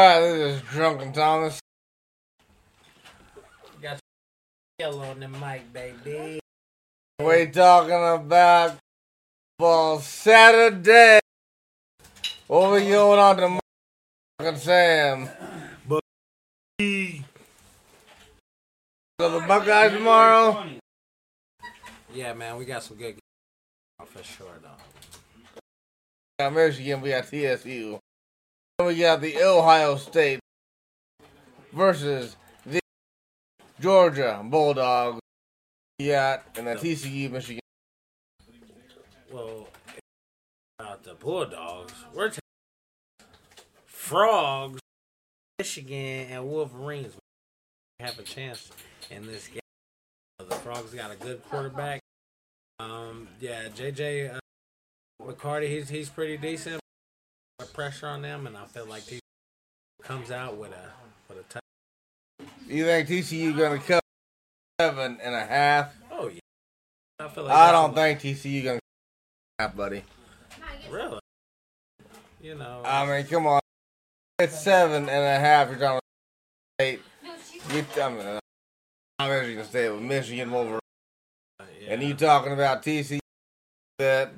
Alright, this is Drunken Thomas. Got yellow on the mic, baby. We talking about ball Saturday. What we going on to fucking Sam? So the Buckeyes tomorrow. Yeah, man, we got some good games for sure, though. Got Michigan, we got TCU. Then we got the Ohio State versus the Georgia Bulldogs. We got and the TCU Michigan. Well, about the Bulldogs, we're taking Frogs, Michigan, and Wolverines have a chance in this game. The Frogs got a good quarterback. Um, yeah, JJ uh, McCarthy, he's he's pretty decent. Pressure on them, and I feel like he comes out with a with a touch. You think TCU gonna cover seven and a half? Oh yeah, I feel like I don't think TCU gonna half, buddy. really. You know, I mean, come on. It's seven and a half. You're talking eight. You, I mean, uh, I'm Michigan State with Michigan Wolverine, yeah. and you talking about TCU that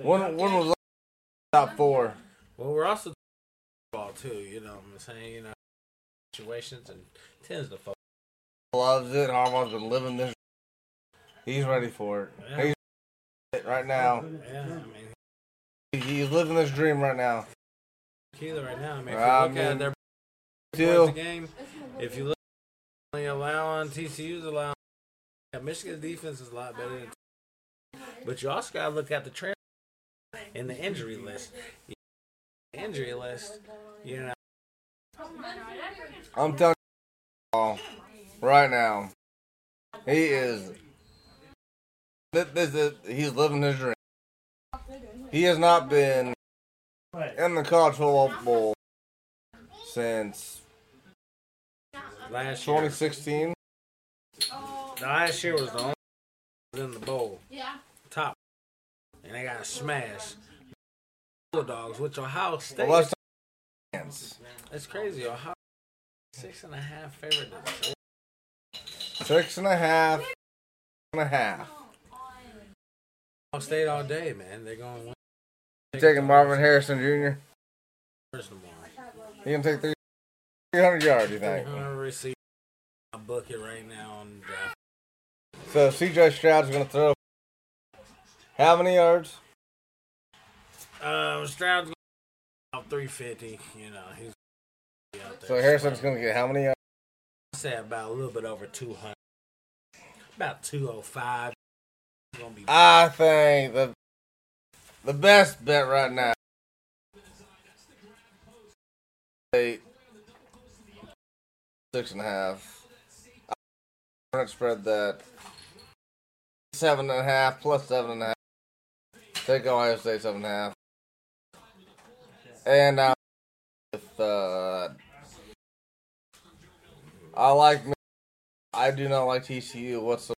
when when was top four? Well, we're also ball too. You know what I'm saying? You know, situations and tends to focus. Loves it. Harbaugh's been living this. He's ready for it. Yeah. He's it right now. Yeah, I mean, He's living this dream right now. Keeler right now. I mean, if you I look at their points game, if you look, only allowing TCU's allowing. Yeah, Michigan's defense is a lot better than. But you also got to look at the trend in the injury list. Injury list, you know. I'm telling you right now, he is. This, this is he's living his dream. He has not been in the college football bowl since Last year, 2016. last year was the only in the bowl. Yeah. top, and they got smashed. Bulldogs, which Ohio State. Well, it's crazy. Ohio six and a half favorite. to. Six and a half and a half. Ohio State all day, man. They're going to win. You taking Marvin Harrison Jr. First of all, He can take three- 300 yards. You think? 300 receive. Book it right now on draft. So C.J. Stroud's gonna throw how many yards? Uh, Stroud's going about 350. You know, he's out there. So Harrison's gonna get how many yards? I say about a little bit over 200. About 205. Gonna be. I think the the best bet right now. Eight, six and a half. I'm gonna spread that seven and a half plus seven and a half. Take Ohio State seven and a half. And uh, if uh, I like, I do not like TCU whatsoever.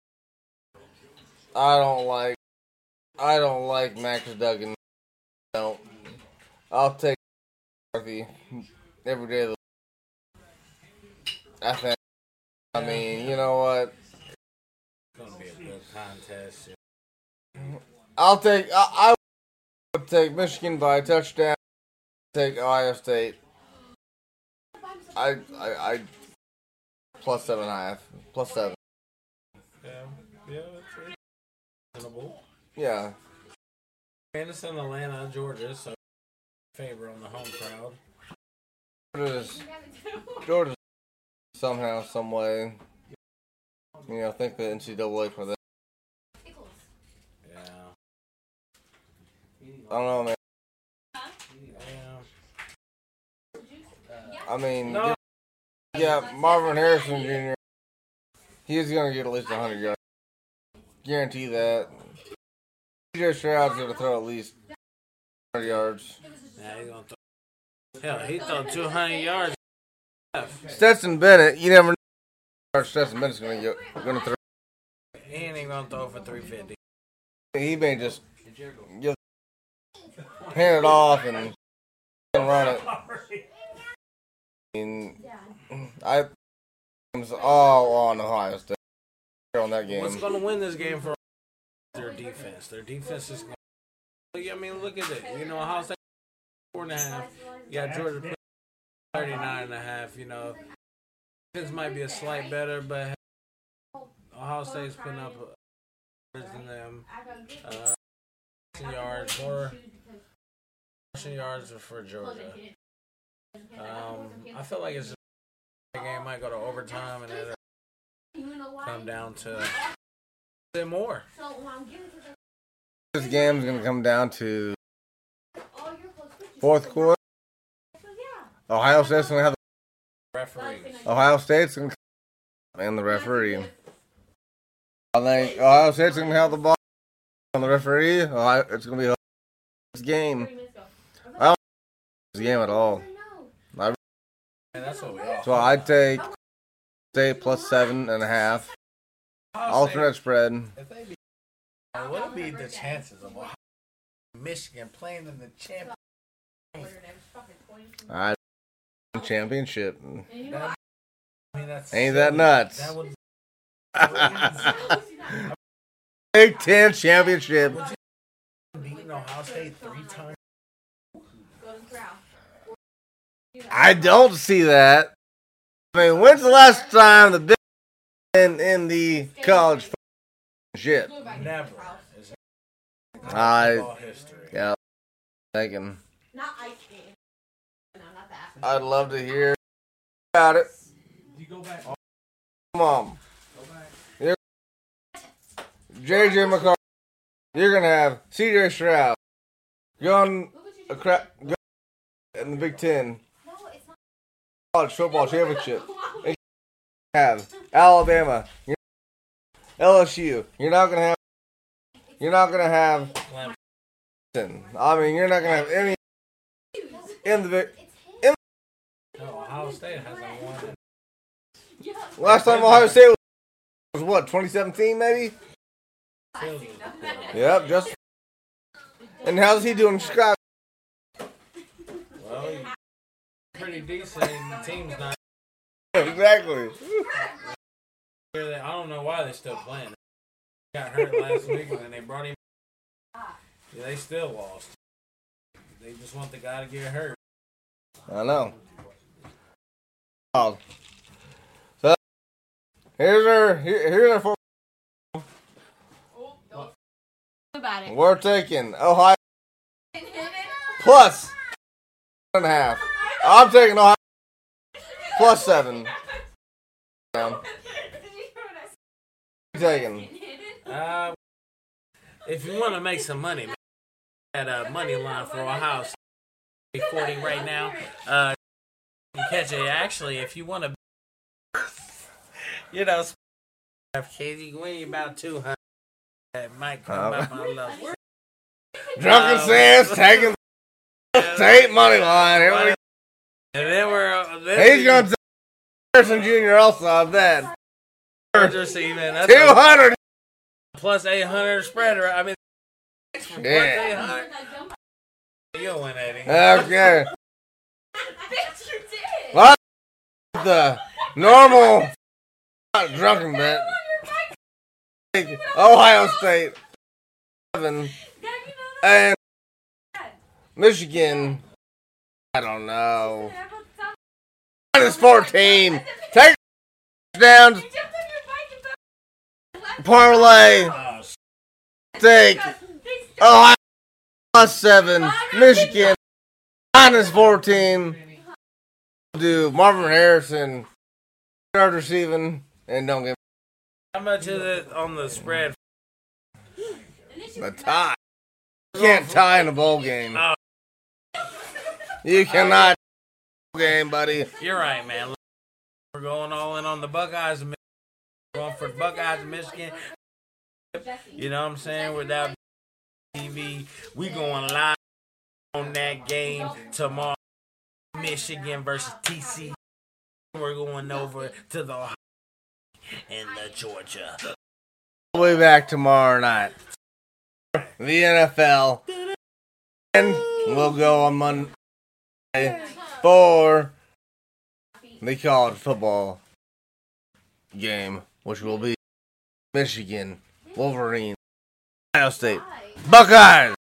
I don't like. I don't like Max Duggan. Don't. I'll take McCarthy every day of the. Week. I think. I mean, you know what? It's to be a good contest. I'll take. I, I would take Michigan by a touchdown. Take Ohio State. I I I plus seven and a half. Plus seven. Yeah, yeah, it's reasonable. Yeah. And it's in Atlanta, Georgia, so favor on the home crowd. Georgia's, Georgia somehow, some way, you know, thank the NCAA for that. Yeah. I don't know, man. Yeah. I mean, No. yeah, Marvin Harrison Jr. He's gonna get at least 100 yards. Guarantee that. CJ Stroud's gonna throw at least 100 yards. Yeah, he's gonna throw. Hell, he threw 200 yards. Stetson Bennett, you never know. Stetson Bennett's gonna get, gonna throw. He ain't even gonna throw for 350. He may just give, hand it off and run it. Mean, I it's all on Ohio State on that game. What's going to win this game for their defense? Their defense is going. to I mean, look at it. You know, Ohio State four and a half. You got Georgia put 39 and a half. You know, defense might be a slight better, but Ohio State's putting up yards than them. Uh, yards or yards are for Georgia. Um, I feel like it's a game might go to overtime and it'll come down to a bit more. This game's gonna come down to fourth quarter. Ohio State's gonna have the Referees. Ohio State's gonna and the referee. I think Ohio State's gonna have the ball on the referee. Ohio, it's gonna be a this game. I don't this game at all. That's what we are. So I take State plus seven and a half. Alternate spread. If they be, what would be the chances of Ohio, Michigan playing in the? I championship. That, I mean, that's Ain't that nuts? That would Big Ten championship. beating Ohio State three times. I don't see that. I mean, when's the last time the Big Ten in the college championship? Never. Is it I football history. yeah, thinking. Not ice skating. No, not that. I'd love to hear about it. You go back. Oh, come Go back. JJ McCarthy. You're gonna have CJ Stroud going Look what you a crap in the Big Ten No, it's not. College football championship. Have Alabama, you're- LSU. You're not gonna have. You're not gonna have. I mean, you're not gonna have any in the Big. It's him. No, Ohio State hasn't won. Last time Ohio State was, was what 2017 maybe. Yep, just. And how's he doing in Chicago? Well, pretty decent. and The team's not. exactly. I don't know why they're still playing. He got hurt last week, and then they brought him. Yeah, they still lost. They just want the guy to get hurt. I know. Oh. So here's our here, here's our four. About it. We're taking Ohio plus one and a half. I'm taking Ohio plus seven. Down. Taking. Uh, if you want to make some money, man, at a money line for Ohio State, 40 right now. Uh, you catch it. Actually, if you want to, you know, have kids, you about 200. That might come Uh, up my love. Drunken Um, Sam's taking state money line. Here we And then we're then He's to Harrison Jr. also on that. just even Two hundred. plus 800 spread. Right? I mean, Yeah. You'll win, Eddie. Okay. Bitch, you did. Well, the normal drunken bet. Ohio State seven Yeah, you know that. and Michigan. I don't know. Yeah, but stop. Minus fourteen. Take downs. You jumped on your bike and fell. Parlay. Oh, Take Ohio plus seven. Michigan minus fourteen. Do Marvin Harrison Start receiving and don't get how much is it on the spread? the tie. You can't tie in a bowl game. Oh. You cannot game, buddy. You're right, man. We're going all in on the Buckeyes. Michigan. We're going for Buckeyes Michigan. You know what I'm saying? Without TV, we going live on that game tomorrow. Michigan versus TC. We're going over to the Ohio and the Georgia. We'll be back tomorrow night. The NFL. And we'll go on Monday for the college football game, which will be Michigan, Wolverine, Ohio State, Buckeyes.